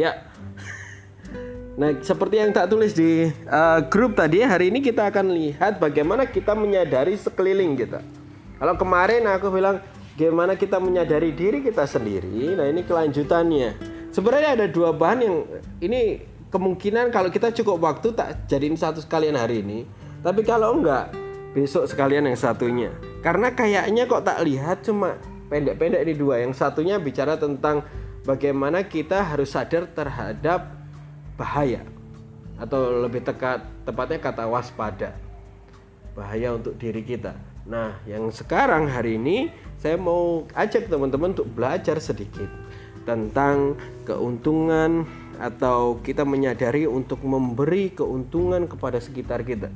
Ya. Nah, seperti yang tak tulis di uh, grup tadi, hari ini kita akan lihat bagaimana kita menyadari sekeliling kita. Kalau kemarin aku bilang bagaimana kita menyadari diri kita sendiri. Nah, ini kelanjutannya. Sebenarnya ada dua bahan yang ini kemungkinan kalau kita cukup waktu tak jadiin satu sekalian hari ini. Tapi kalau enggak, besok sekalian yang satunya. Karena kayaknya kok tak lihat cuma pendek-pendek di dua. Yang satunya bicara tentang bagaimana kita harus sadar terhadap bahaya atau lebih tekat tepatnya kata waspada bahaya untuk diri kita. Nah, yang sekarang hari ini saya mau ajak teman-teman untuk belajar sedikit tentang keuntungan atau kita menyadari untuk memberi keuntungan kepada sekitar kita.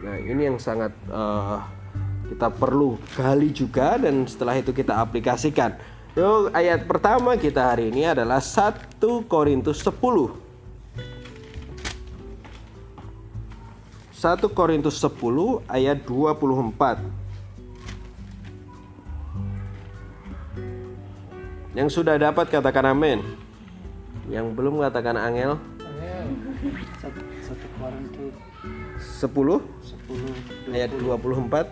Nah, ini yang sangat uh, kita perlu gali juga dan setelah itu kita aplikasikan. Yuk, ayat pertama kita hari ini adalah 1 Korintus 10 1 Korintus 10 ayat 24. Yang sudah dapat katakan amin. Yang belum katakan angel. Angel. 1 Korintus 10 10 ayat 24.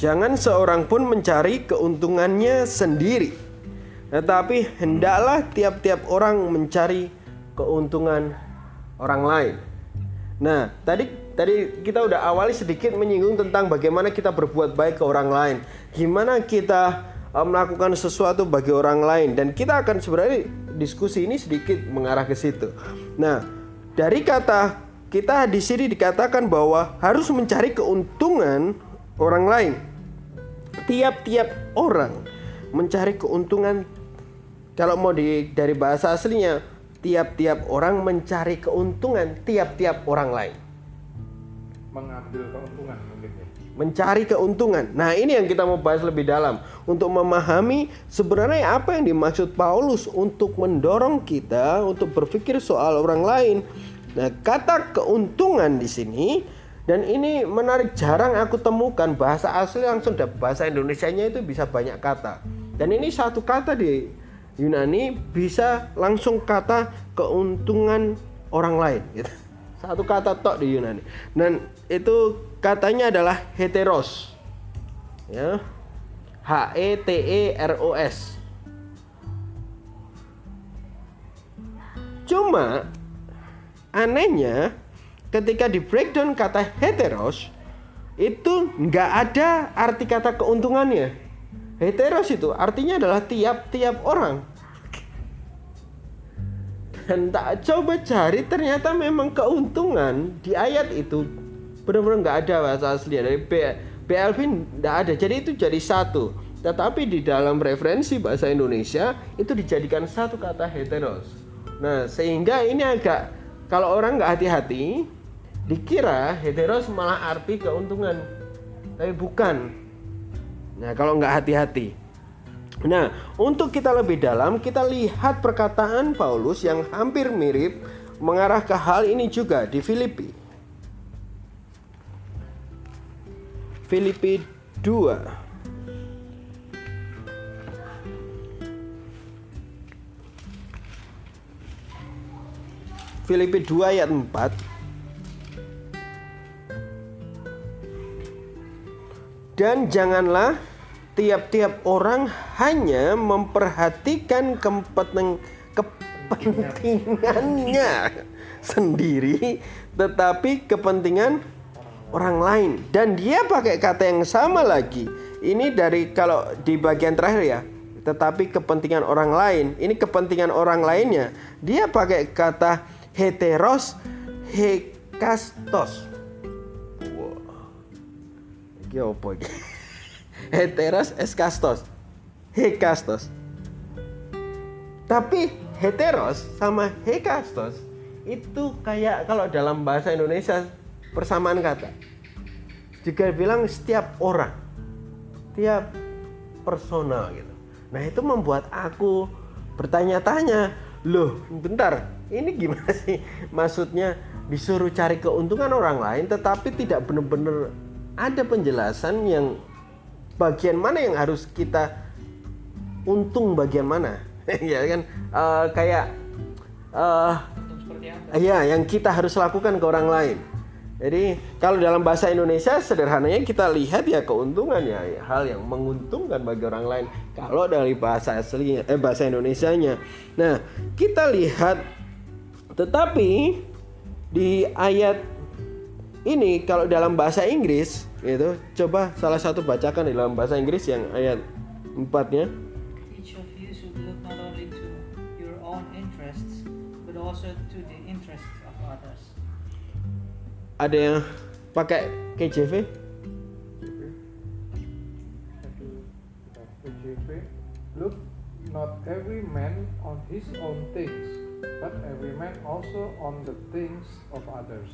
Jangan seorang pun mencari keuntungannya sendiri, tetapi hendaklah tiap-tiap orang mencari keuntungan orang lain. Nah, tadi tadi kita udah awali sedikit menyinggung tentang bagaimana kita berbuat baik ke orang lain. Gimana kita uh, melakukan sesuatu bagi orang lain dan kita akan sebenarnya diskusi ini sedikit mengarah ke situ. Nah, dari kata kita di sini dikatakan bahwa harus mencari keuntungan orang lain. Tiap-tiap orang mencari keuntungan kalau mau di dari bahasa aslinya tiap-tiap orang mencari keuntungan tiap-tiap orang lain. Mengambil keuntungan mungkin ya. Mencari keuntungan. Nah, ini yang kita mau bahas lebih dalam untuk memahami sebenarnya apa yang dimaksud Paulus untuk mendorong kita untuk berpikir soal orang lain. Nah, kata keuntungan di sini dan ini menarik jarang aku temukan bahasa asli langsung bahasa Indonesia-nya itu bisa banyak kata. Dan ini satu kata di Yunani bisa langsung kata keuntungan orang lain gitu. Satu kata tok di Yunani. Dan itu katanya adalah heteros. Ya. H E T E R O S. Cuma anehnya ketika di breakdown kata heteros itu nggak ada arti kata keuntungannya. Heteros itu artinya adalah tiap-tiap orang. Dan tak coba cari ternyata memang keuntungan di ayat itu benar-benar nggak ada bahasa asli. Dari B, BLV nggak ada. Jadi itu jadi satu. Tetapi di dalam referensi bahasa Indonesia itu dijadikan satu kata heteros. Nah sehingga ini agak kalau orang nggak hati-hati dikira heteros malah arti keuntungan tapi bukan. Nah kalau nggak hati-hati. Nah, untuk kita lebih dalam, kita lihat perkataan Paulus yang hampir mirip mengarah ke hal ini juga di Filipi. Filipi 2 Filipi 2 ayat 4 Dan janganlah tiap-tiap orang hanya memperhatikan kepenting, kepentingannya sendiri tetapi kepentingan orang lain. Dan dia pakai kata yang sama lagi. Ini dari kalau di bagian terakhir ya tetapi kepentingan orang lain. Ini kepentingan orang lainnya. Dia pakai kata heteros hekastos. Ini apa ini? heteros eskastos hekastos tapi heteros sama hekastos itu kayak kalau dalam bahasa Indonesia persamaan kata. Juga bilang setiap orang tiap personal gitu. Nah itu membuat aku bertanya-tanya loh bentar ini gimana sih? Maksudnya disuruh cari keuntungan orang lain tetapi tidak benar-benar ada penjelasan yang bagian mana yang harus kita untung bagian mana ya kan Eh, kayak apa? Iya, yang kita harus lakukan ke orang lain. Jadi kalau dalam bahasa Indonesia sederhananya kita lihat ya keuntungan ya, ya, hal yang menguntungkan bagi orang lain. Kalau dari bahasa aslinya eh bahasa Indonesianya. Nah, kita lihat tetapi di ayat ini kalau dalam bahasa Inggris itu coba salah satu bacakan di dalam bahasa Inggris yang ayat 4-nya. Each of you should look not only to your own interests, but also to the interests of others. Ada yang pakai KJV? PJV. Look, not every man on his own things, but every man also on the things of others.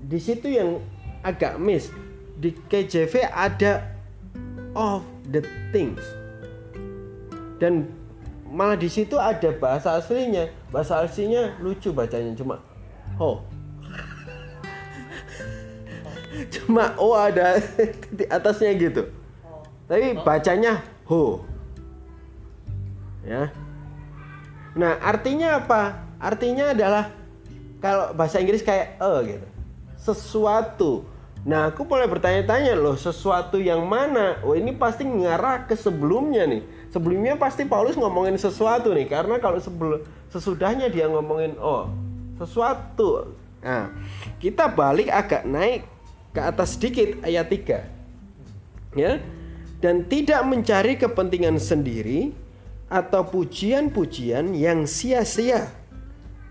Di situ yang agak miss di KJV ada of the things. Dan malah di situ ada bahasa aslinya. Bahasa aslinya lucu bacanya cuma oh cuma oh ada di atasnya gitu. Tapi bacanya ho. Ya. Nah artinya apa? Artinya adalah kalau bahasa Inggris kayak eh gitu sesuatu. Nah aku mulai bertanya-tanya loh sesuatu yang mana? Oh ini pasti ngarah ke sebelumnya nih. Sebelumnya pasti Paulus ngomongin sesuatu nih karena kalau sebelum sesudahnya dia ngomongin oh sesuatu. Nah kita balik agak naik ke atas sedikit ayat 3 ya? Dan tidak mencari kepentingan sendiri atau pujian-pujian yang sia-sia.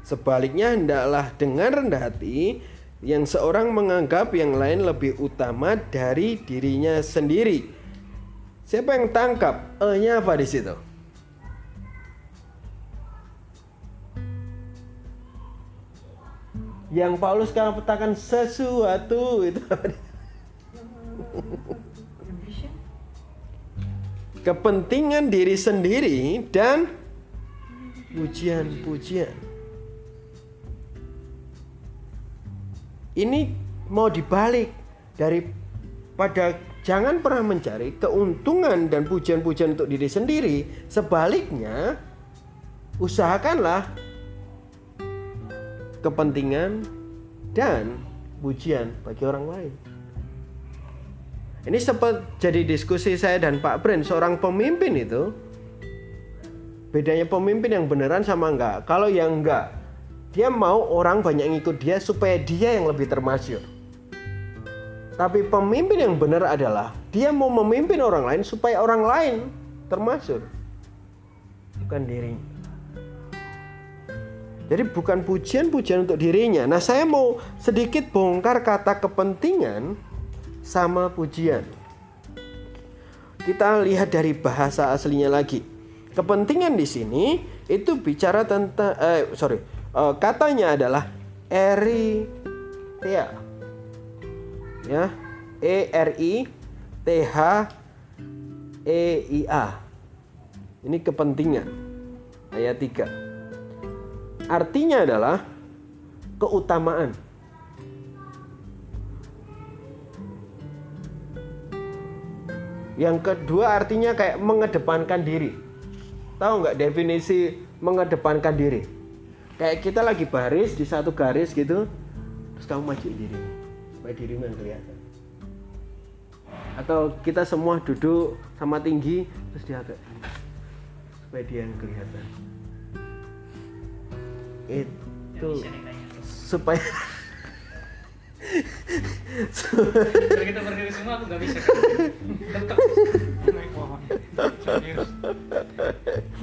Sebaliknya hendaklah dengan rendah hati yang seorang menganggap yang lain lebih utama dari dirinya sendiri. Siapa yang tangkap? E-nya apa di situ? Yang Paulus sekarang petakan sesuatu itu kepentingan diri sendiri dan pujian-pujian. Ini mau dibalik daripada jangan pernah mencari keuntungan dan pujian-pujian untuk diri sendiri, sebaliknya usahakanlah kepentingan dan pujian bagi orang lain. Ini sempat jadi diskusi saya dan Pak Bren, seorang pemimpin itu bedanya pemimpin yang beneran sama enggak. Kalau yang enggak, dia mau orang banyak ngikut dia supaya dia yang lebih termasyur. Tapi pemimpin yang benar adalah dia mau memimpin orang lain supaya orang lain termasyur. Bukan dirinya. Jadi bukan pujian-pujian untuk dirinya. Nah, saya mau sedikit bongkar kata kepentingan sama pujian. Kita lihat dari bahasa aslinya lagi. Kepentingan di sini itu bicara tentang eh sorry, eh, katanya adalah eritea. Ya, E R I T H E I A. Ini kepentingan. Ayat 3. Artinya adalah keutamaan. Yang kedua artinya kayak mengedepankan diri. Tahu nggak definisi mengedepankan diri? Kayak kita lagi baris di satu garis gitu, terus kamu maju diri, supaya dirimu yang kelihatan. Atau kita semua duduk sama tinggi, terus dia agak supaya dia yang kelihatan. Itu supaya Kalau kita berdiri semua aku nggak bisa. Tetap naik pohon.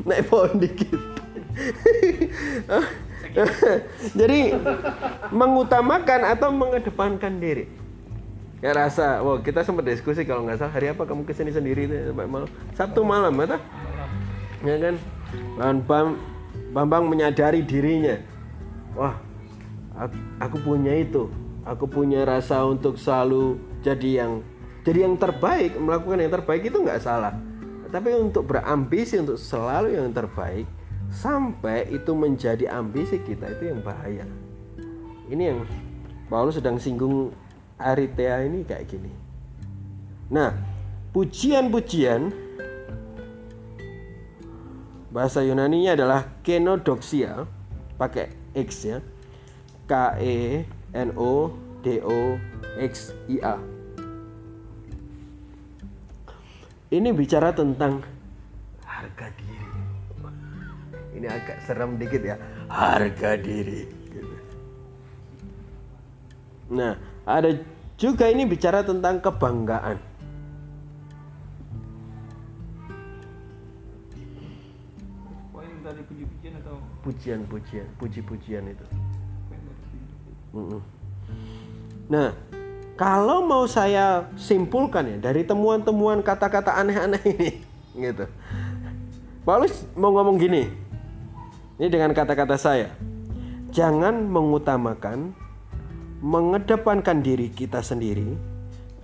Naik pohon dikit. Jadi mengutamakan atau mengedepankan diri. Ya rasa, wow kita sempat diskusi kalau nggak salah hari apa kamu ke sini sendiri itu sampai malam Sabtu malam, apa? Ya kan? Bang Bam, Bambang menyadari dirinya. Wah, aku, aku punya itu. Aku punya rasa untuk selalu jadi yang jadi yang terbaik, melakukan yang terbaik itu nggak salah. Tapi untuk berambisi untuk selalu yang terbaik sampai itu menjadi ambisi kita itu yang bahaya. Ini yang Paulus sedang singgung Aritea ini kayak gini. Nah, pujian-pujian Bahasa Yunani-nya adalah kenodoxia, pakai X ya. K E N O D O X I A. Ini bicara tentang harga diri. Ini agak serem dikit ya, harga diri. gitu. Nah, ada juga ini bicara tentang kebanggaan. Poin dari puji-pujian atau Pujian-pujian, puji-pujian itu. Nah, kalau mau saya simpulkan ya dari temuan-temuan kata-kata aneh-aneh ini, gitu. Paulus mau ngomong gini, ini dengan kata-kata saya, jangan mengutamakan, mengedepankan diri kita sendiri,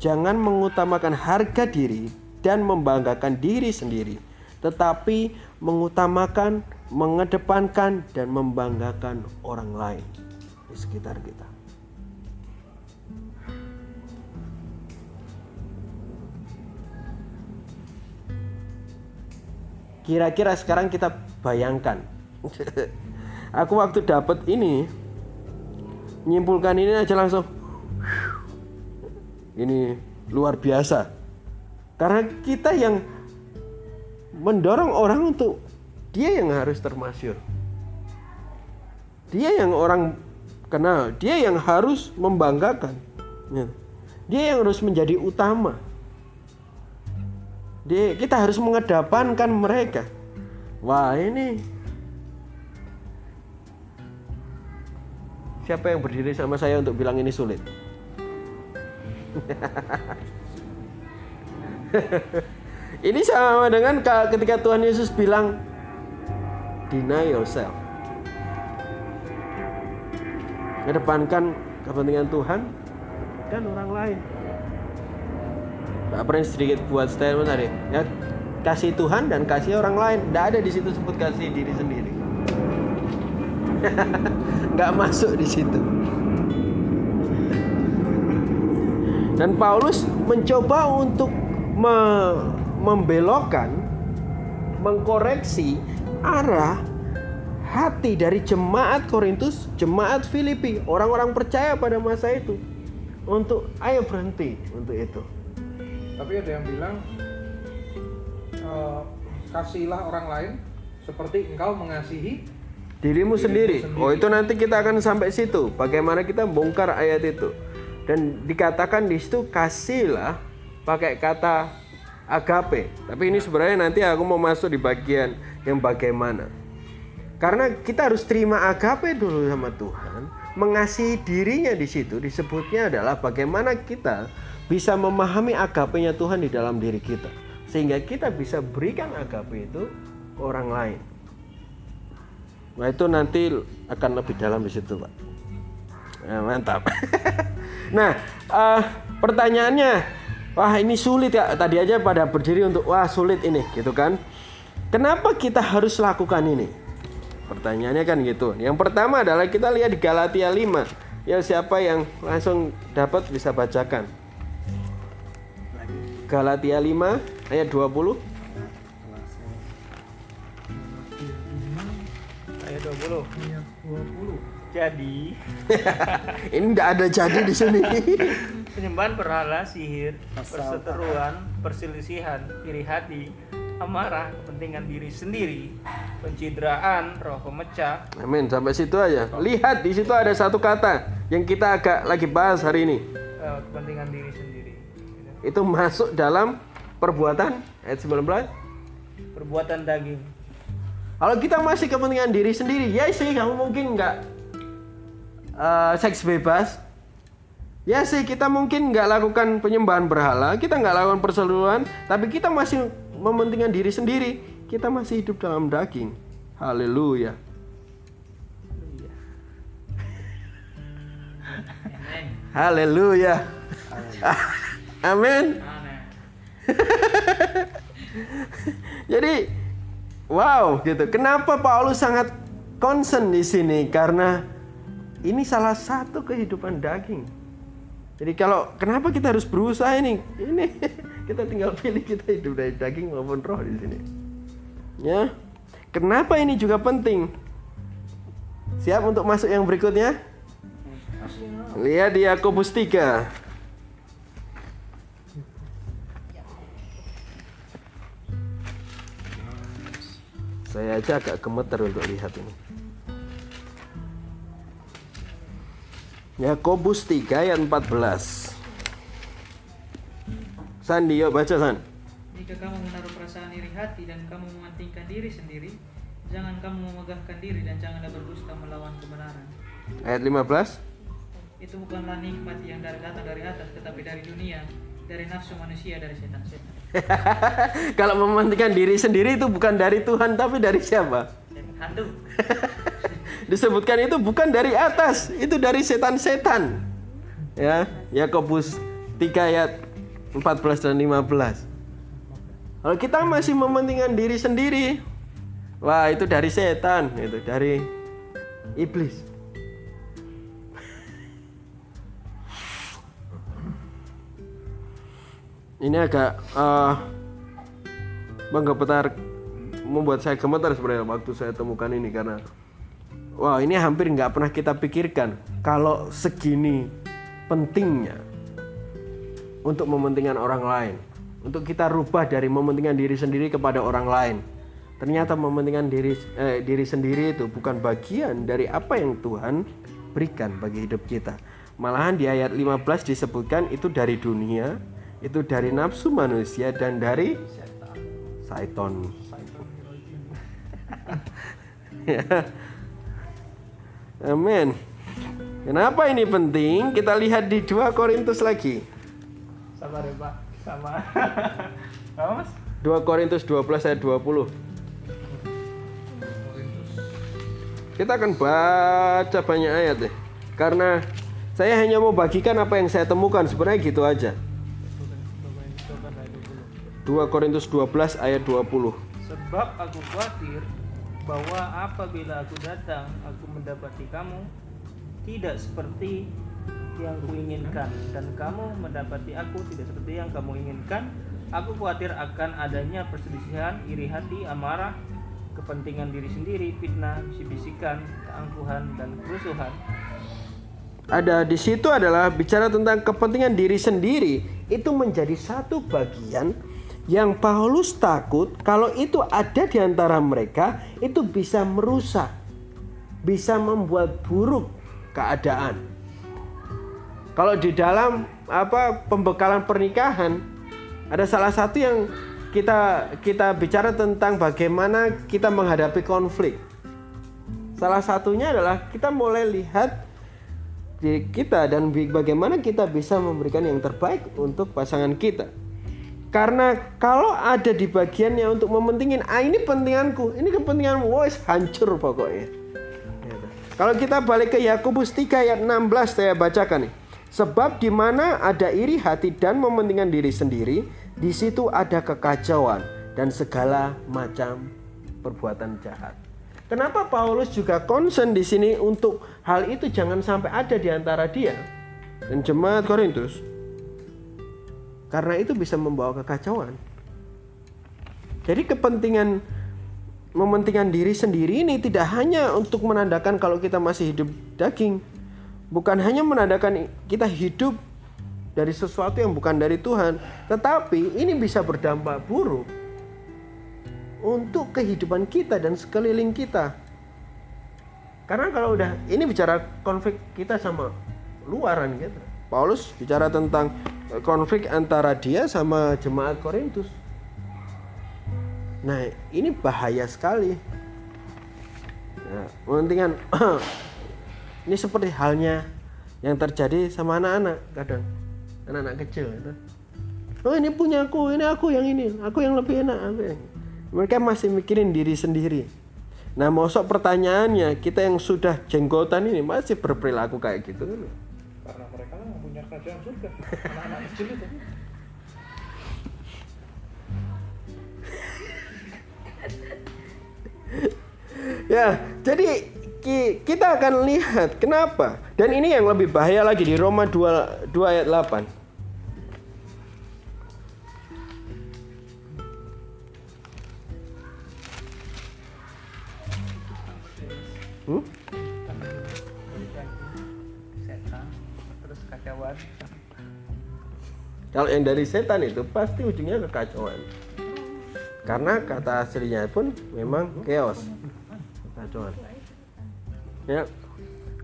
jangan mengutamakan harga diri dan membanggakan diri sendiri, tetapi mengutamakan, mengedepankan dan membanggakan orang lain di sekitar kita. Kira-kira sekarang kita bayangkan. Aku waktu dapat ini nyimpulkan ini aja langsung ini luar biasa. Karena kita yang mendorong orang untuk dia yang harus termasyur. Dia yang orang kenal, dia yang harus membanggakan. Ya. Dia yang harus menjadi utama. Kita harus mengedepankan mereka. Wah ini siapa yang berdiri sama saya untuk bilang ini sulit? ini sama dengan ka- ketika Tuhan Yesus bilang deny yourself. Kedepankan kepentingan Tuhan dan orang lain. Pak Prince sedikit buat statement tadi ya kasih Tuhan dan kasih orang lain tidak ada di situ sebut kasih diri sendiri nggak masuk di situ. Dan Paulus mencoba untuk me- membelokkan mengkoreksi arah hati dari jemaat Korintus jemaat Filipi orang-orang percaya pada masa itu untuk ayo berhenti untuk itu. Tapi ada yang bilang eh, kasihilah orang lain seperti engkau mengasihi dirimu sendiri. sendiri. Oh itu nanti kita akan sampai situ. Bagaimana kita bongkar ayat itu. Dan dikatakan di situ kasihlah pakai kata agape. Tapi ini sebenarnya nanti aku mau masuk di bagian yang bagaimana. Karena kita harus terima agape dulu sama Tuhan. Mengasihi dirinya di situ disebutnya adalah bagaimana kita bisa memahami agapenya Tuhan di dalam diri kita. Sehingga kita bisa berikan agape itu orang lain. Nah itu nanti akan lebih dalam di situ pak. Ya, mantap. nah eh, pertanyaannya, wah ini sulit ya. Tadi aja pada berdiri untuk wah sulit ini, gitu kan? Kenapa kita harus lakukan ini? Pertanyaannya kan gitu. Yang pertama adalah kita lihat di Galatia 5. Ya siapa yang langsung dapat bisa bacakan. Galatia 5 ayat 20. Ayat 20. Jadi, ini tidak ada jadi di sini. penyembahan berhala, sihir, perseteruan, perselisihan, iri hati, amarah, kepentingan diri sendiri, pencitraan, roh pemecah, Amin. Sampai situ aja. Lihat di situ ada satu kata yang kita agak lagi bahas hari ini. eh, kepentingan diri sendiri. Itu masuk dalam perbuatan ayat 19. Perbuatan daging. Kalau kita masih kepentingan diri sendiri, ya sih kamu mungkin nggak eh, seks bebas. Ya sih kita mungkin nggak lakukan penyembahan berhala, kita nggak lakukan perseluruhan, tapi kita masih mementingkan diri sendiri. Kita masih hidup dalam daging. Haleluya. Haleluya. Amin. Amen. Jadi wow gitu. Kenapa Paulus sangat concern di sini? Karena ini salah satu kehidupan daging. Jadi kalau kenapa kita harus berusaha ini? Ini kita tinggal pilih kita hidup dari daging maupun roh di sini. Ya. Kenapa ini juga penting? Siap untuk masuk yang berikutnya? Lihat di Yakobus 3. Saya aja agak gemeter untuk lihat ini. Yakobus 3 ayat 14. Sandi, yuk baca San. Jika kamu menaruh perasaan iri hati dan kamu mementingkan diri sendiri, jangan kamu memegahkan diri dan janganlah berdusta melawan kebenaran. Ayat 15. Itu bukanlah nikmat yang dari datang dari atas, tetapi dari dunia, dari nafsu manusia, dari setan-setan. Kalau mementingkan diri sendiri itu bukan dari Tuhan tapi dari siapa? Hantu. Disebutkan itu bukan dari atas, itu dari setan-setan. Ya, Yakobus 3 ayat 14 dan 15. Kalau kita masih mementingkan diri sendiri, wah itu dari setan, itu dari iblis. Ini agak eh menggemetar membuat saya gemetar sebenarnya waktu saya temukan ini karena wah ini hampir nggak pernah kita pikirkan kalau segini pentingnya untuk mementingkan orang lain. Untuk kita rubah dari mementingkan diri sendiri kepada orang lain. Ternyata mementingkan diri eh, diri sendiri itu bukan bagian dari apa yang Tuhan berikan bagi hidup kita. Malahan di ayat 15 disebutkan itu dari dunia itu dari nafsu manusia dan dari Saiton. Ya. Amin. Kenapa ini penting? Kita lihat di 2 Korintus lagi. Sabar ya Pak. Sama. Apa Mas? 2 Korintus 12 ayat 20. Kita akan baca banyak ayat deh. Karena saya hanya mau bagikan apa yang saya temukan. Sebenarnya gitu aja. 2 Korintus 12 ayat 20. Sebab aku khawatir bahwa apabila aku datang, aku mendapati kamu tidak seperti yang kuinginkan dan kamu mendapati aku tidak seperti yang kamu inginkan. Aku khawatir akan adanya perselisihan, iri hati, amarah, kepentingan diri sendiri, fitnah, bisi-bisikan, keangkuhan dan kerusuhan. Ada di situ adalah bicara tentang kepentingan diri sendiri itu menjadi satu bagian yang Paulus takut kalau itu ada di antara mereka itu bisa merusak, bisa membuat buruk keadaan. Kalau di dalam apa pembekalan pernikahan ada salah satu yang kita kita bicara tentang bagaimana kita menghadapi konflik. Salah satunya adalah kita mulai lihat diri kita dan bagaimana kita bisa memberikan yang terbaik untuk pasangan kita. Karena kalau ada di bagiannya untuk mementingin, ah ini pentinganku, ini kepentinganmu, wes hancur pokoknya. Gitu. Kalau kita balik ke Yakobus 3 ayat 16 saya bacakan nih. Sebab di mana ada iri hati dan mementingkan diri sendiri, di situ ada kekacauan dan segala macam perbuatan jahat. Kenapa Paulus juga concern di sini untuk hal itu jangan sampai ada di antara dia dan jemaat Korintus? Karena itu bisa membawa kekacauan. Jadi kepentingan mementingkan diri sendiri ini tidak hanya untuk menandakan kalau kita masih hidup daging, bukan hanya menandakan kita hidup dari sesuatu yang bukan dari Tuhan, tetapi ini bisa berdampak buruk untuk kehidupan kita dan sekeliling kita. Karena kalau udah ini bicara konflik kita sama luaran gitu. Paulus bicara tentang konflik antara dia sama jemaat Korintus. Nah, ini bahaya sekali. Mementingkan ini seperti halnya yang terjadi sama anak-anak kadang anak-anak kecil itu. Oh ini punya aku, ini aku yang ini, aku yang lebih enak. Aku yang... Mereka masih mikirin diri sendiri. Nah, mosok pertanyaannya kita yang sudah jenggotan ini masih berperilaku kayak gitu yang punya kerajaan surga. Anak-anak kecil itu. Ya, jadi ki- kita akan lihat kenapa. Dan ini yang lebih bahaya lagi di Roma 2, 2 ayat 8. Kalau yang dari setan itu pasti ujungnya kekacauan. Karena kata aslinya pun memang chaos. Kekacauan. Ya.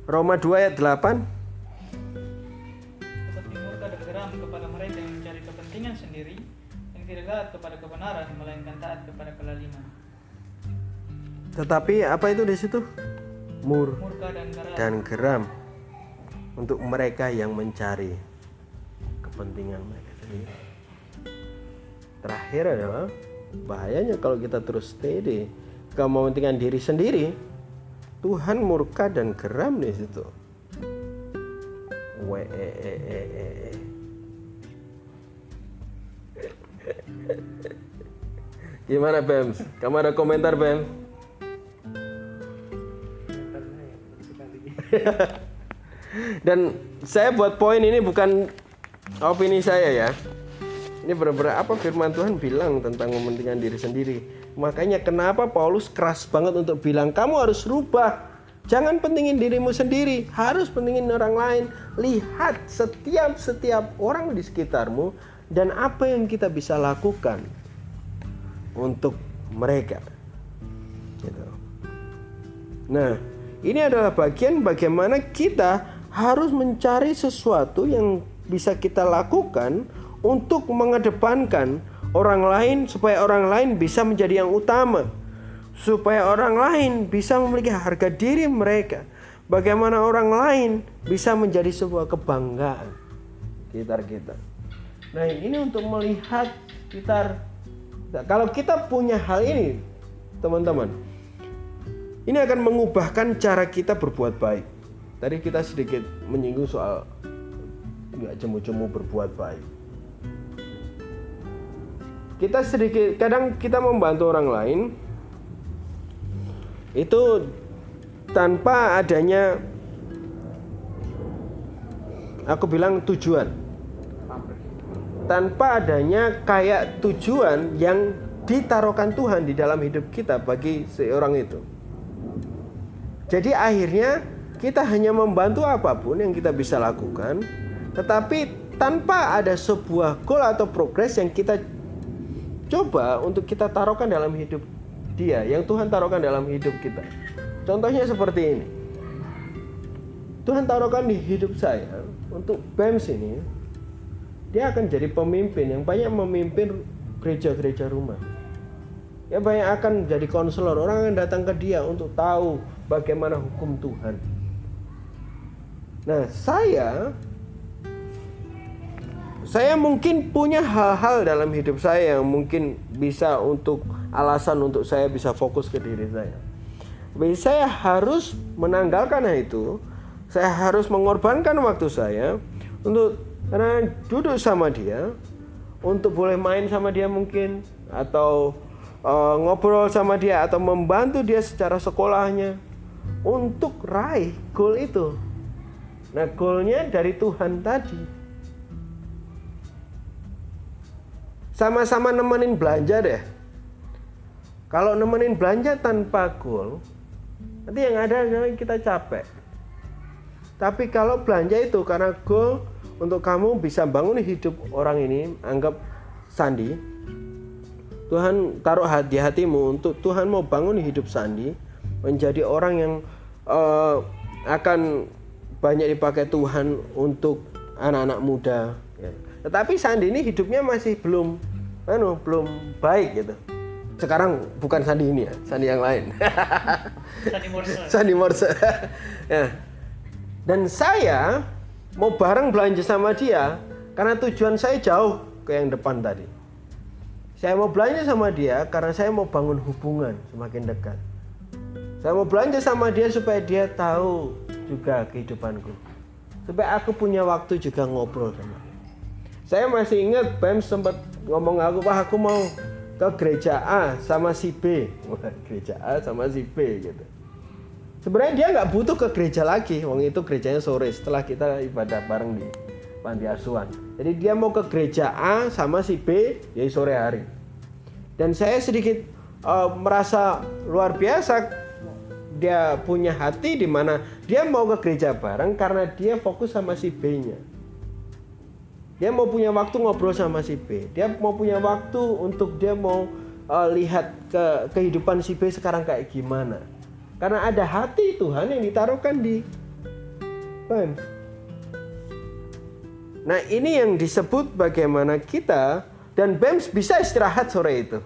Roma 2 ayat 8 Tetapi murka dan geram kepada mereka yang mencari kepentingan sendiri, yang tidak taat kepada kebenaran, melainkan taat kepada kelaliman. Tetapi apa itu di situ? Mur Murka dan geram. dan geram untuk mereka yang mencari kepentingan mereka sendiri. Terakhir adalah bahayanya kalau kita terus stay di kepentingan diri sendiri. Tuhan murka dan geram di situ. We e e e e e. Gimana Bems? Kamu ada komentar Bems? Sekali Dan saya buat poin ini bukan opini saya ya. Ini benar-benar apa firman Tuhan bilang tentang kepentingan diri sendiri. Makanya kenapa Paulus keras banget untuk bilang kamu harus rubah. Jangan pentingin dirimu sendiri, harus pentingin orang lain. Lihat setiap setiap orang di sekitarmu dan apa yang kita bisa lakukan untuk mereka. Gitu. Nah, ini adalah bagian bagaimana kita harus mencari sesuatu yang bisa kita lakukan untuk mengedepankan orang lain supaya orang lain bisa menjadi yang utama. Supaya orang lain bisa memiliki harga diri mereka. Bagaimana orang lain bisa menjadi sebuah kebanggaan sekitar kita. Nah, ini untuk melihat sekitar Nah, kalau kita punya hal ini, teman-teman, ini akan mengubahkan cara kita berbuat baik. Tadi kita sedikit menyinggung soal nggak jemu-jemu berbuat baik. Kita sedikit, kadang kita membantu orang lain itu tanpa adanya, aku bilang tujuan tanpa adanya kayak tujuan yang ditaruhkan Tuhan di dalam hidup kita bagi seorang itu. Jadi akhirnya kita hanya membantu apa pun yang kita bisa lakukan, tetapi tanpa ada sebuah goal atau progres yang kita coba untuk kita taruhkan dalam hidup dia, yang Tuhan taruhkan dalam hidup kita. Contohnya seperti ini. Tuhan taruhkan di hidup saya untuk BEMS ini dia akan jadi pemimpin yang banyak memimpin gereja-gereja rumah. Ya banyak akan jadi konselor, orang akan datang ke dia untuk tahu bagaimana hukum Tuhan. Nah, saya saya mungkin punya hal-hal dalam hidup saya yang mungkin bisa untuk alasan untuk saya bisa fokus ke diri saya. Tapi saya harus menanggalkan hal itu. Saya harus mengorbankan waktu saya untuk karena duduk sama dia untuk boleh main sama dia mungkin atau uh, ngobrol sama dia atau membantu dia secara sekolahnya untuk raih goal itu. Nah, goalnya dari Tuhan tadi. Sama-sama nemenin belanja deh. Kalau nemenin belanja tanpa goal, nanti yang ada adalah kita capek. Tapi kalau belanja itu karena goal untuk kamu bisa bangun hidup orang ini, anggap Sandi. Tuhan taruh hati hatimu untuk Tuhan mau bangun hidup Sandi menjadi orang yang uh, akan banyak dipakai Tuhan untuk anak-anak muda. Tetapi Sandi ini hidupnya masih belum, anu, belum baik gitu. Sekarang bukan Sandi ini ya, Sandi yang lain. Sandi Morse. Sandi Morse. ya. Dan saya mau bareng belanja sama dia karena tujuan saya jauh ke yang depan tadi. Saya mau belanja sama dia karena saya mau bangun hubungan semakin dekat. Saya mau belanja sama dia supaya dia tahu juga kehidupanku. Supaya aku punya waktu juga ngobrol sama dia. Saya masih ingat Bem sempat ngomong aku, Wah aku mau ke gereja A sama si B. Gereja A sama si B gitu. Sebenarnya dia nggak butuh ke gereja lagi, wong itu gerejanya sore setelah kita ibadah bareng di panti asuhan. Jadi dia mau ke gereja A sama si B ya sore hari. Dan saya sedikit uh, merasa luar biasa dia punya hati di mana dia mau ke gereja bareng karena dia fokus sama si B-nya. Dia mau punya waktu ngobrol sama si B. Dia mau punya waktu untuk dia mau uh, lihat ke kehidupan si B sekarang kayak gimana. Karena ada hati Tuhan yang ditaruhkan di Bam. Nah ini yang disebut bagaimana kita dan BEMS bisa istirahat sore itu.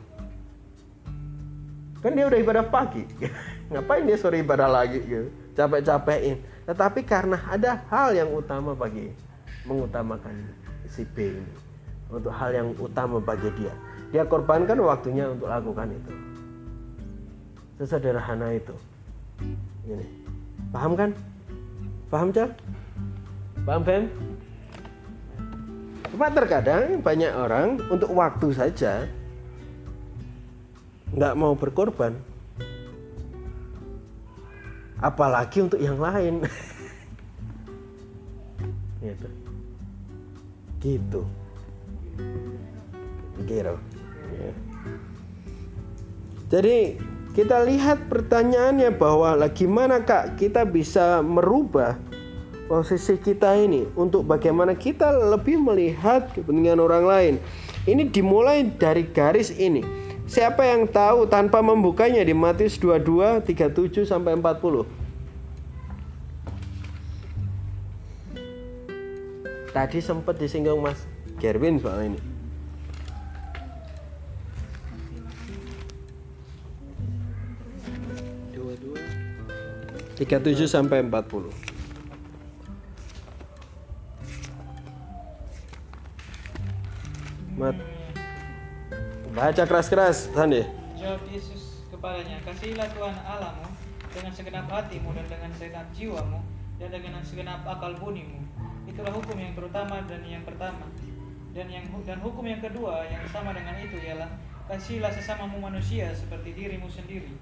Kan dia udah ibadah pagi. Ngapain dia sore ibadah lagi gitu. Capek-capekin. Tetapi karena ada hal yang utama bagi mengutamakan si B ini. Untuk hal yang utama bagi dia. Dia korbankan waktunya untuk lakukan itu. Sesederhana itu. Ini. Paham kan? Paham, Cak? Paham, Fem? Cuma terkadang banyak orang untuk waktu saja nggak mau berkorban apalagi untuk yang lain gitu gitu gitu ya. jadi kita lihat pertanyaannya bahwa lah gimana kak kita bisa merubah posisi kita ini untuk bagaimana kita lebih melihat kepentingan orang lain ini dimulai dari garis ini Siapa yang tahu tanpa membukanya di Matius 22 37 sampai 40? Tadi sempat disinggung Mas Gerwin soal ini. Tiga tujuh sampai empat puluh. Mat Baca keras-keras, Sandi. Jawab Yesus kepadanya, Kasihilah Tuhan Allahmu dengan segenap hatimu dan dengan segenap jiwamu dan dengan segenap akal bunimu. Itulah hukum yang terutama dan yang pertama. Dan yang dan hukum yang kedua yang sama dengan itu ialah kasihilah sesamamu manusia seperti dirimu sendiri.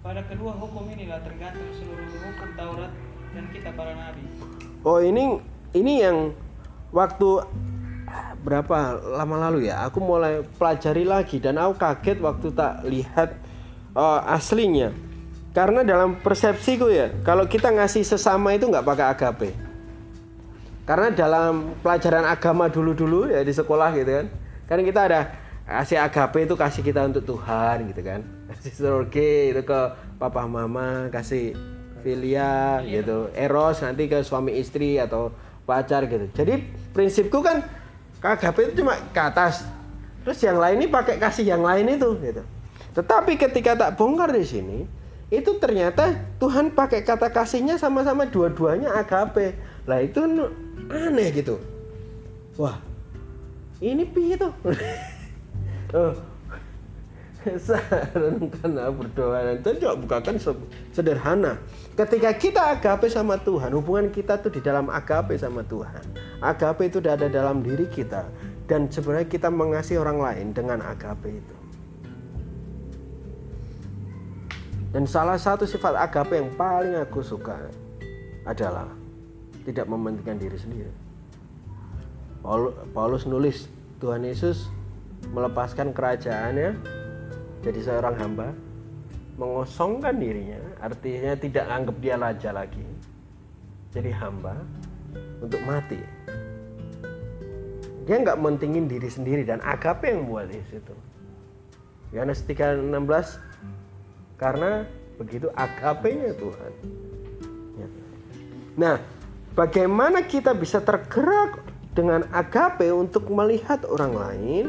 Pada kedua hukum inilah tergantung seluruh hukum Taurat dan kita para nabi. Oh, ini ini yang waktu berapa lama lalu ya aku mulai pelajari lagi dan aku kaget waktu tak lihat uh, aslinya karena dalam persepsiku ya kalau kita ngasih sesama itu nggak pakai agape karena dalam pelajaran agama dulu-dulu ya di sekolah gitu kan karena kita ada kasih agape itu kasih kita untuk Tuhan gitu kan kasih surga itu ke papa mama kasih filia gitu eros nanti ke suami istri atau pacar gitu jadi prinsipku kan KGP itu cuma ke atas. Terus yang lain ini pakai kasih yang lain itu gitu. Tetapi ketika tak bongkar di sini, itu ternyata Tuhan pakai kata kasihnya sama-sama dua-duanya agape. Lah itu aneh gitu. Wah, ini pi itu. oh, berdoa dan coba bukakan sederhana. Ketika kita agape sama Tuhan, hubungan kita tuh di dalam agape sama Tuhan. Agape itu ada dalam diri kita dan sebenarnya kita mengasihi orang lain dengan agape itu. Dan salah satu sifat agape yang paling aku suka adalah tidak mementingkan diri sendiri. Paulus nulis Tuhan Yesus melepaskan kerajaannya jadi seorang hamba mengosongkan dirinya artinya tidak anggap dia raja lagi jadi hamba untuk mati dia nggak mentingin diri sendiri dan agape yang buat di situ Yohanes 3:16 karena begitu agapenya Tuhan ya. nah bagaimana kita bisa tergerak dengan agape untuk melihat orang lain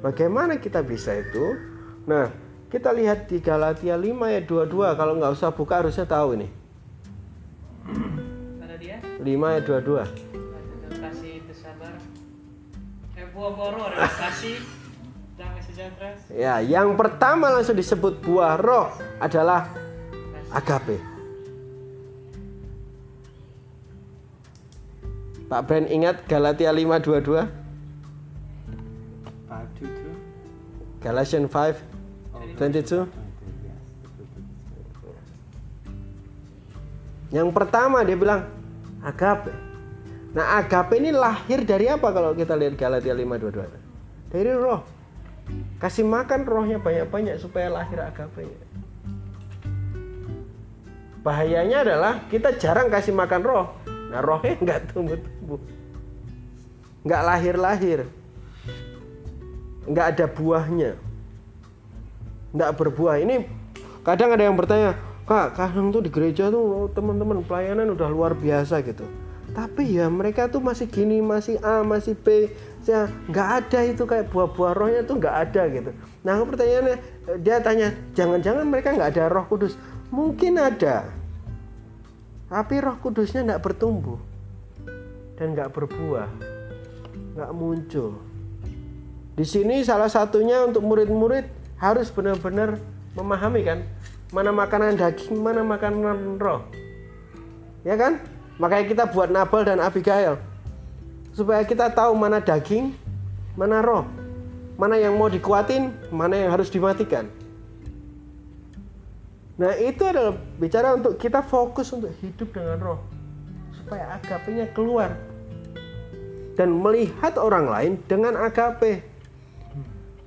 bagaimana kita bisa itu nah kita lihat di Galatia 5 ayat 22 kalau nggak usah buka harusnya tahu ini. Ada dia? 5 ayat 22. Kasih itu sabar. Eh buah roh adalah kasih damai sejahtera. Ya, yang pertama langsung disebut buah roh adalah agape. Pak Bren ingat Galatia 5:22? Galatians 5 22 Yang pertama dia bilang agape. Nah, agape ini lahir dari apa kalau kita lihat Galatia 5:22? Dari roh. Kasih makan rohnya banyak-banyak supaya lahir agape. Bahayanya adalah kita jarang kasih makan roh. Nah rohnya nggak tumbuh-tumbuh. Nggak lahir-lahir. Nggak ada buahnya. Nggak berbuah. Ini kadang ada yang bertanya, Kak, kadang tuh di gereja tuh teman-teman pelayanan udah luar biasa gitu. Tapi ya mereka tuh masih gini, masih A, masih B, ya nggak ada itu kayak buah-buah rohnya tuh nggak ada gitu. Nah pertanyaannya dia tanya, jangan-jangan mereka nggak ada roh kudus? Mungkin ada, tapi roh kudusnya nggak bertumbuh dan nggak berbuah, nggak muncul. Di sini salah satunya untuk murid-murid harus benar-benar memahami kan mana makanan daging, mana makanan roh. Ya kan? Makanya kita buat Nabal dan Abigail. Supaya kita tahu mana daging, mana roh. Mana yang mau dikuatin, mana yang harus dimatikan. Nah itu adalah bicara untuk kita fokus untuk hidup dengan roh. Supaya agapenya keluar. Dan melihat orang lain dengan agape.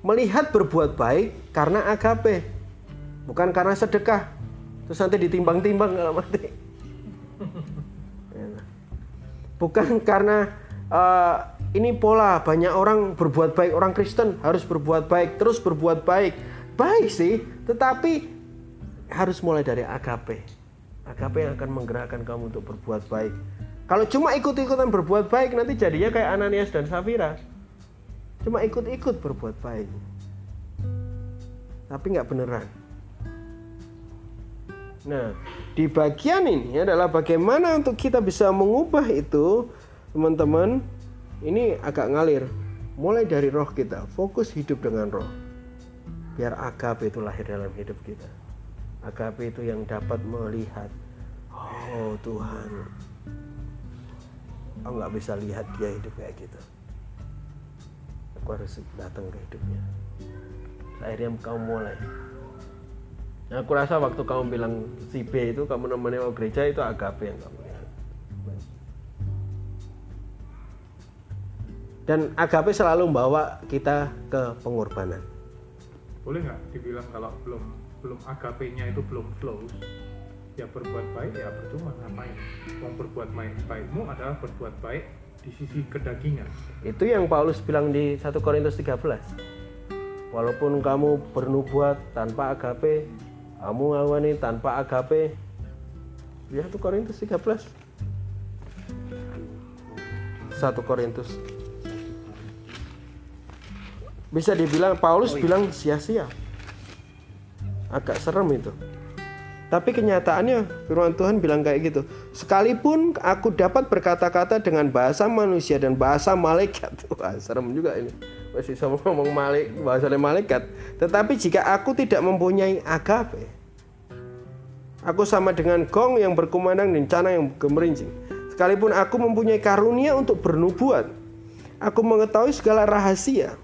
Melihat berbuat baik karena agape. Bukan karena sedekah. Terus nanti ditimbang-timbang kalau mati bukan karena uh, ini pola banyak orang berbuat baik orang Kristen harus berbuat baik terus berbuat baik baik sih tetapi harus mulai dari agape agape yang akan menggerakkan kamu untuk berbuat baik kalau cuma ikut-ikutan berbuat baik nanti jadinya kayak Ananias dan Safira cuma ikut-ikut berbuat baik tapi nggak beneran Nah, di bagian ini adalah bagaimana untuk kita bisa mengubah itu, teman-teman. Ini agak ngalir. Mulai dari roh kita, fokus hidup dengan roh. Biar agape itu lahir dalam hidup kita. Agape itu yang dapat melihat, oh Tuhan, aku nggak bisa lihat dia hidup kayak gitu. Aku harus datang ke hidupnya. Akhirnya kamu mulai Nah, aku rasa waktu kamu bilang si B itu kamu namanya mau gereja itu agape yang kamu lihat. Dan agape selalu membawa kita ke pengorbanan. Boleh nggak dibilang kalau belum belum agapenya itu belum flow, ya berbuat baik ya percuma ngapain? Mau berbuat baik baikmu adalah berbuat baik di sisi kedagingan. Itu yang Paulus bilang di 1 Korintus 13. Walaupun kamu bernubuat tanpa agape, kamu ngawani tanpa agape ya 1 Korintus 13 1 Korintus bisa dibilang Paulus oh, iya. bilang sia-sia agak serem itu tapi kenyataannya firman Tuhan bilang kayak gitu. Sekalipun aku dapat berkata-kata dengan bahasa manusia dan bahasa malaikat wah serem juga ini. Masih sama ngomong malik bahasa malaikat. Tetapi jika aku tidak mempunyai agape aku sama dengan gong yang berkumandang dan cana yang gemerincing. Sekalipun aku mempunyai karunia untuk bernubuat aku mengetahui segala rahasia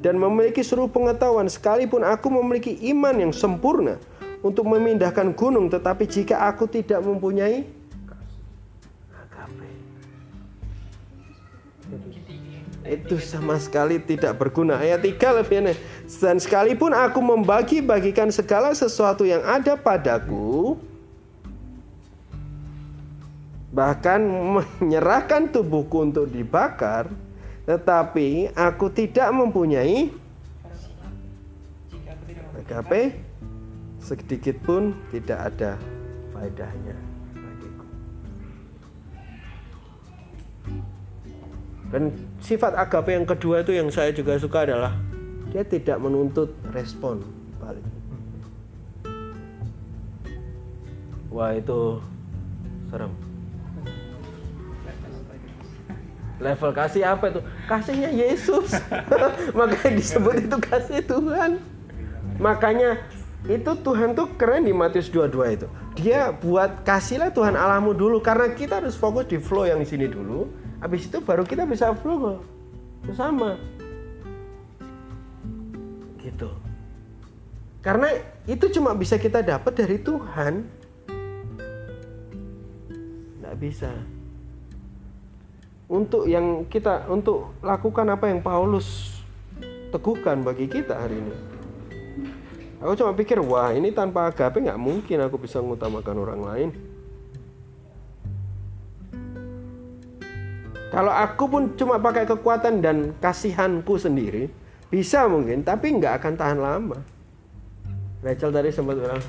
dan memiliki seluruh pengetahuan. Sekalipun aku memiliki iman yang sempurna untuk memindahkan gunung tetapi jika aku tidak mempunyai itu sama sekali tidak berguna. Ayat 3 lebih aneh. Dan sekalipun aku membagi-bagikan segala sesuatu yang ada padaku, bahkan menyerahkan tubuhku untuk dibakar, tetapi aku tidak mempunyai agape sedikit pun tidak ada faedahnya. Dan sifat agape yang kedua itu yang saya juga suka adalah dia tidak menuntut respon balik. Wah itu serem. Level kasih apa itu? Kasihnya Yesus. Makanya disebut itu kasih Tuhan. Makanya itu Tuhan tuh keren di Matius 22 itu. Dia buat kasihlah Tuhan Allahmu dulu karena kita harus fokus di flow yang di sini dulu Habis itu baru kita bisa flow bersama. Gitu. Karena itu cuma bisa kita dapat dari Tuhan. Tidak bisa. Untuk yang kita untuk lakukan apa yang Paulus teguhkan bagi kita hari ini. Aku cuma pikir, wah ini tanpa agape nggak mungkin aku bisa mengutamakan orang lain. Kalau aku pun cuma pakai kekuatan dan kasihanku sendiri, bisa mungkin, tapi nggak akan tahan lama. Rachel tadi sempat bilang,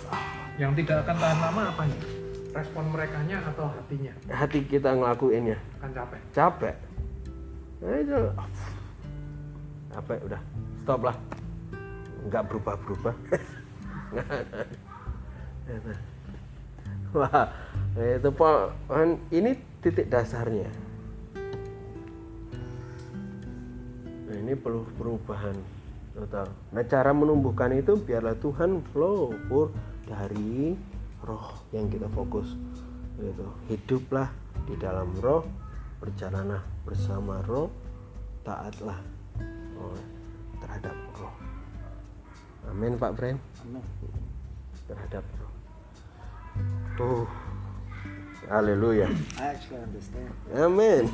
yang tidak akan tahan lama apanya respon merekanya atau hatinya? Hati kita ngelakuinnya akan capek. Capek. Nah, itu. Capek udah. Stop lah, nggak berubah-berubah. Wah, itu Paul, ini titik dasarnya. Nah, ini perlu perubahan total. Nah, cara menumbuhkan itu biarlah Tuhan flow pur dari roh yang kita fokus. Gitu. Hiduplah di dalam roh, berjalanlah bersama roh, taatlah oh, terhadap roh. Amin, Pak Bren. Amin. Terhadap roh. Tuh. Haleluya. I actually understand. Amin.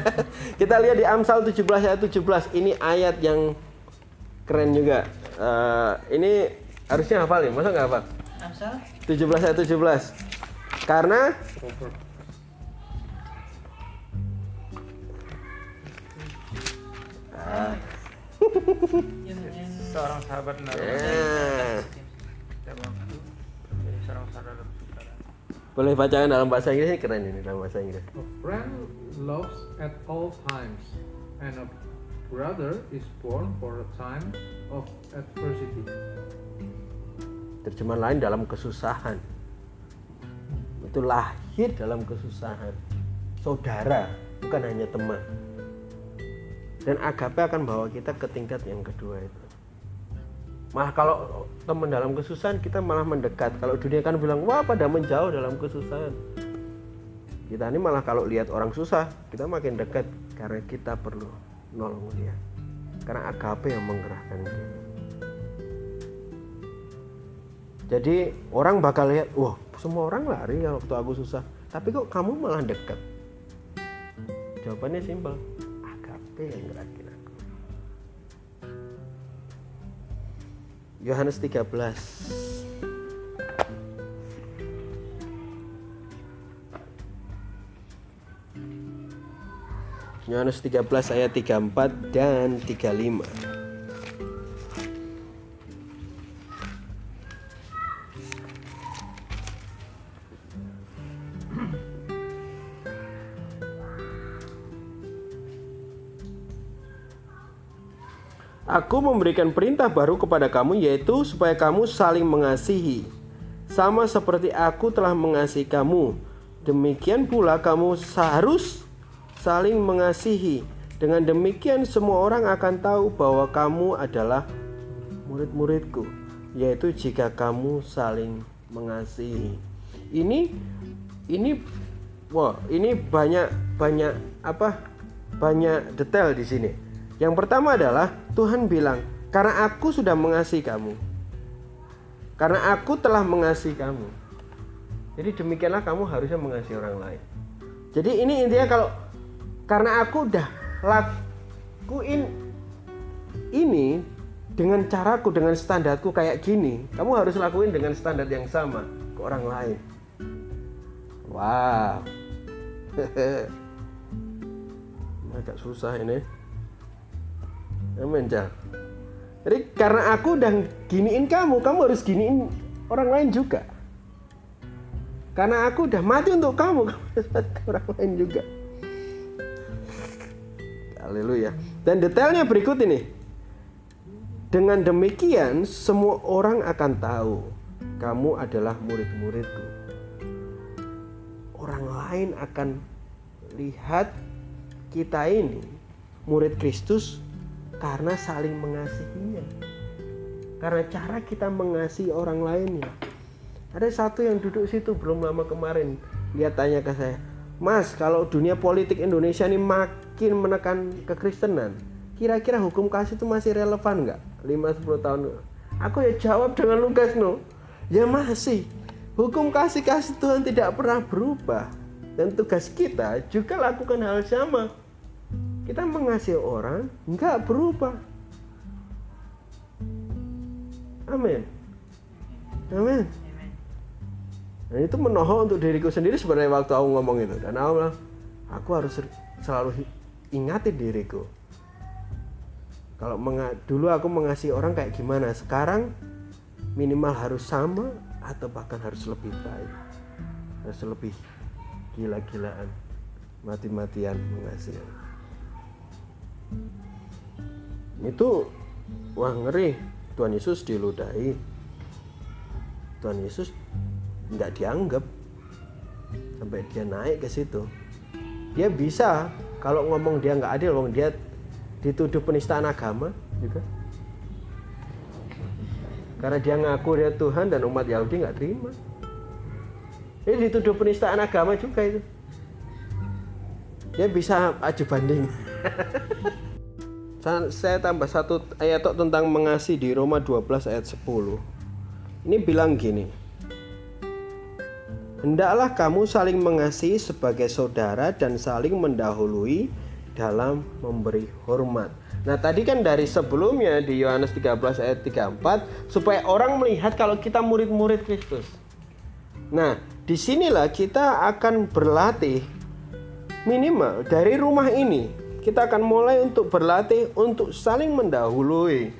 Kita lihat di Amsal 17 ayat 17. Ini ayat yang keren juga. Eh, ini harusnya hafal ya, masa nggak hafal? Amsal 17 ayat 17. Karena yang Seorang sahabat Nabi eh, saudara. boleh bacakan dalam bahasa Inggris ini keren ini dalam bahasa Inggris. A friend loves at all times, and a brother is born for a time of adversity. Terjemahan lain dalam kesusahan. Itu lahir dalam kesusahan. Saudara, bukan hanya teman. Dan agape akan bawa kita ke tingkat yang kedua itu. Malah kalau teman dalam kesusahan kita malah mendekat. Kalau dunia kan bilang wah pada menjauh dalam kesusahan. Kita ini malah kalau lihat orang susah kita makin dekat karena kita perlu nolong dia. Karena agape yang menggerakkan kita. Jadi orang bakal lihat, wah semua orang lari ya waktu aku susah. Tapi kok kamu malah dekat? Jawabannya simpel, agape yang gerakin Yohanes 13 Yohanes 13 ayat 34 dan 35 Aku memberikan perintah baru kepada kamu yaitu supaya kamu saling mengasihi sama seperti aku telah mengasihi kamu. Demikian pula kamu harus saling mengasihi. Dengan demikian semua orang akan tahu bahwa kamu adalah murid-muridku, yaitu jika kamu saling mengasihi. Ini ini wah, ini banyak banyak apa? Banyak detail di sini. Yang pertama adalah Tuhan bilang, "Karena aku sudah mengasihi kamu. Karena aku telah mengasihi kamu." Jadi demikianlah kamu harusnya mengasihi orang lain. Jadi ini intinya kalau karena aku udah lakuin ini dengan caraku dengan standarku kayak gini, kamu harus lakuin dengan standar yang sama ke orang lain. Wow. Agak susah ini. Amin, Cal. Jadi karena aku udah giniin kamu, kamu harus giniin orang lain juga. Karena aku udah mati untuk kamu, kamu harus mati orang lain juga. Haleluya. Dan detailnya berikut ini. Dengan demikian semua orang akan tahu kamu adalah murid-muridku. Orang lain akan lihat kita ini murid Kristus karena saling mengasihinya. Karena cara kita mengasihi orang lainnya. Ada satu yang duduk situ belum lama kemarin, dia tanya ke saya, Mas, kalau dunia politik Indonesia ini makin menekan kekristenan, kira-kira hukum kasih itu masih relevan nggak? 5-10 tahun. Aku ya jawab dengan lugas no, ya masih. Hukum kasih kasih Tuhan tidak pernah berubah dan tugas kita juga lakukan hal sama. Kita mengasihi orang nggak berubah. Amin. Amin. Dan itu menohok untuk diriku sendiri sebenarnya waktu aku ngomong itu. Dan aku bilang, aku harus selalu ingatin diriku. Kalau dulu aku mengasihi orang kayak gimana, sekarang minimal harus sama atau bahkan harus lebih baik. Harus lebih gila-gilaan, mati-matian mengasihi. Itu wah ngeri. Tuhan Yesus diludahi. Tuhan Yesus nggak dianggap. Sampai dia naik ke situ. Dia bisa. Kalau ngomong dia nggak adil wong dia dituduh penistaan agama juga karena dia ngaku dia Tuhan dan umat Yahudi nggak terima. Ini dituduh penistaan agama juga itu. Dia bisa aju banding. Sa- saya tambah satu ayat tentang mengasihi di Roma 12 ayat 10 ini bilang gini Hendaklah kamu saling mengasihi sebagai saudara dan saling mendahului dalam memberi hormat. Nah, tadi kan dari sebelumnya di Yohanes 13 ayat 34 supaya orang melihat kalau kita murid-murid Kristus. Nah, di sinilah kita akan berlatih minimal dari rumah ini kita akan mulai untuk berlatih untuk saling mendahului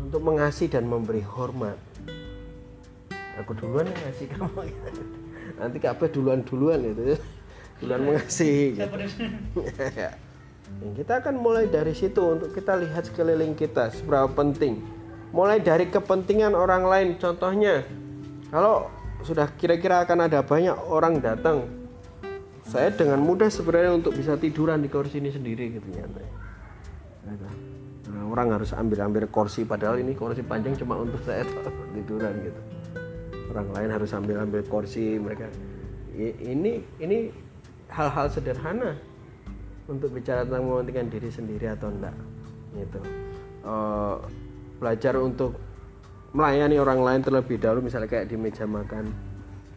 untuk mengasihi dan memberi hormat. Aku duluan yang ngasih kamu. Nanti kabeh duluan duluan itu duluan mengasihi gitu. Ya. Dan kita akan mulai dari situ untuk kita lihat sekeliling kita seberapa penting. Mulai dari kepentingan orang lain. Contohnya kalau sudah kira-kira akan ada banyak orang datang saya dengan mudah sebenarnya untuk bisa tiduran di kursi ini sendiri gitu nyantai. Gitu. Nah, orang harus ambil-ambil kursi padahal ini kursi panjang cuma untuk saya tiduran gitu. Orang lain harus ambil ambil kursi mereka. Ini ini hal-hal sederhana untuk bicara tentang mementingkan diri sendiri atau enggak gitu. Eh, belajar untuk melayani orang lain terlebih dahulu misalnya kayak di meja makan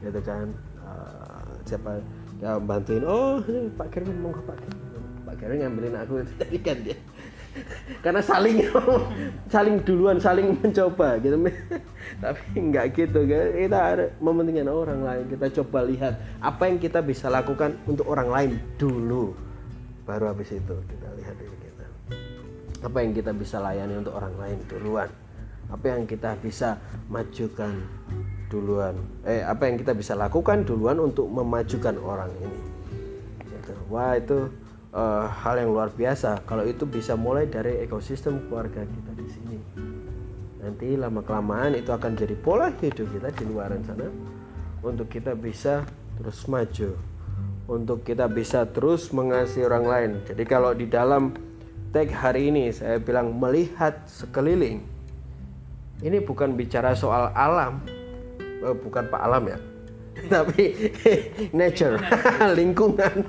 gitu kan. Eh, siapa ya bantuin. Oh Pak Kevin mau Pak Pak Kevin ngambilin aku tadi kan dia. Karena saling saling duluan saling mencoba gitu. Tapi enggak gitu kan kita mementingkan orang lain. Kita coba lihat apa yang kita bisa lakukan untuk orang lain dulu. Baru habis itu kita lihat diri kita. Apa yang kita bisa layani untuk orang lain duluan. Apa yang kita bisa majukan duluan. Eh apa yang kita bisa lakukan duluan untuk memajukan orang ini? Gitu. wah itu eh, hal yang luar biasa. Kalau itu bisa mulai dari ekosistem keluarga kita di sini. Nanti lama kelamaan itu akan jadi pola hidup kita di luar sana untuk kita bisa terus maju untuk kita bisa terus mengasihi orang lain. Jadi kalau di dalam tag hari ini saya bilang melihat sekeliling ini bukan bicara soal alam Eh, bukan pak alam ya tapi nature lingkungan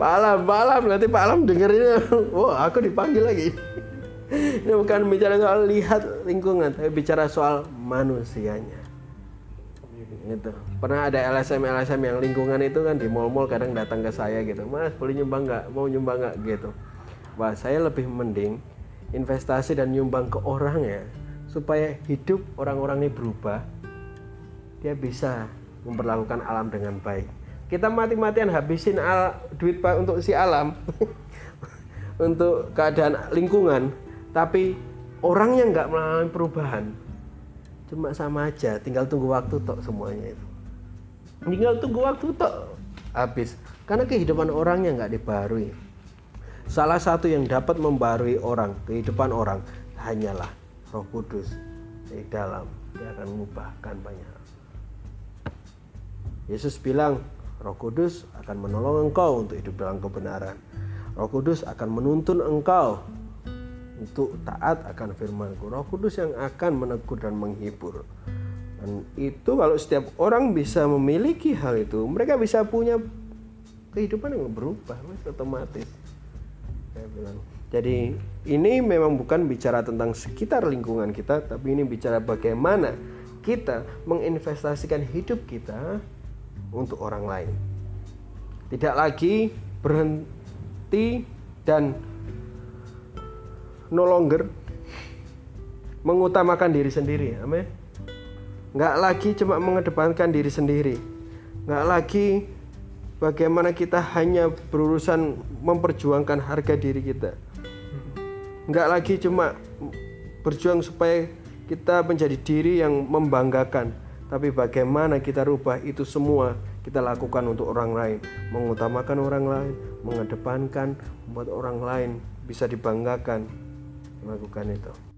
Pak Alam, Pak Alam, nanti Pak Alam dengerin, wah aku dipanggil lagi. Ini bukan bicara soal lihat lingkungan, tapi bicara soal manusianya. Gitu. Pernah ada LSM LSM yang lingkungan itu kan di mall-mall kadang datang ke saya gitu, Mas boleh nyumbang nggak? Mau nyumbang nggak? Gitu. Wah saya lebih mending investasi dan nyumbang ke orang ya, supaya hidup orang-orang ini berubah. Dia bisa memperlakukan alam dengan baik. Kita mati-matian habisin al, duit pak untuk si alam untuk keadaan lingkungan. Tapi orangnya nggak mengalami perubahan cuma sama aja tinggal tunggu waktu tok semuanya itu. Tinggal tunggu waktu tok habis. Karena kehidupan orangnya nggak dibarui salah satu yang dapat membarui orang kehidupan orang hanyalah Roh Kudus di dalam dia akan mengubahkan banyak. Yesus bilang Roh Kudus akan menolong engkau untuk hidup dalam kebenaran. Roh Kudus akan menuntun engkau untuk taat akan firman-Ku. Roh Kudus yang akan menegur dan menghibur. Dan itu kalau setiap orang bisa memiliki hal itu, mereka bisa punya kehidupan yang berubah, otomatis. Saya bilang. Jadi ini memang bukan bicara tentang sekitar lingkungan kita, tapi ini bicara bagaimana kita menginvestasikan hidup kita untuk orang lain. Tidak lagi berhenti dan no longer mengutamakan diri sendiri. Amin. Nggak lagi cuma mengedepankan diri sendiri. Nggak lagi bagaimana kita hanya berurusan memperjuangkan harga diri kita nggak lagi cuma berjuang supaya kita menjadi diri yang membanggakan tapi bagaimana kita rubah itu semua kita lakukan untuk orang lain. Mengutamakan orang lain mengedepankan membuat orang lain bisa dibanggakan melakukan itu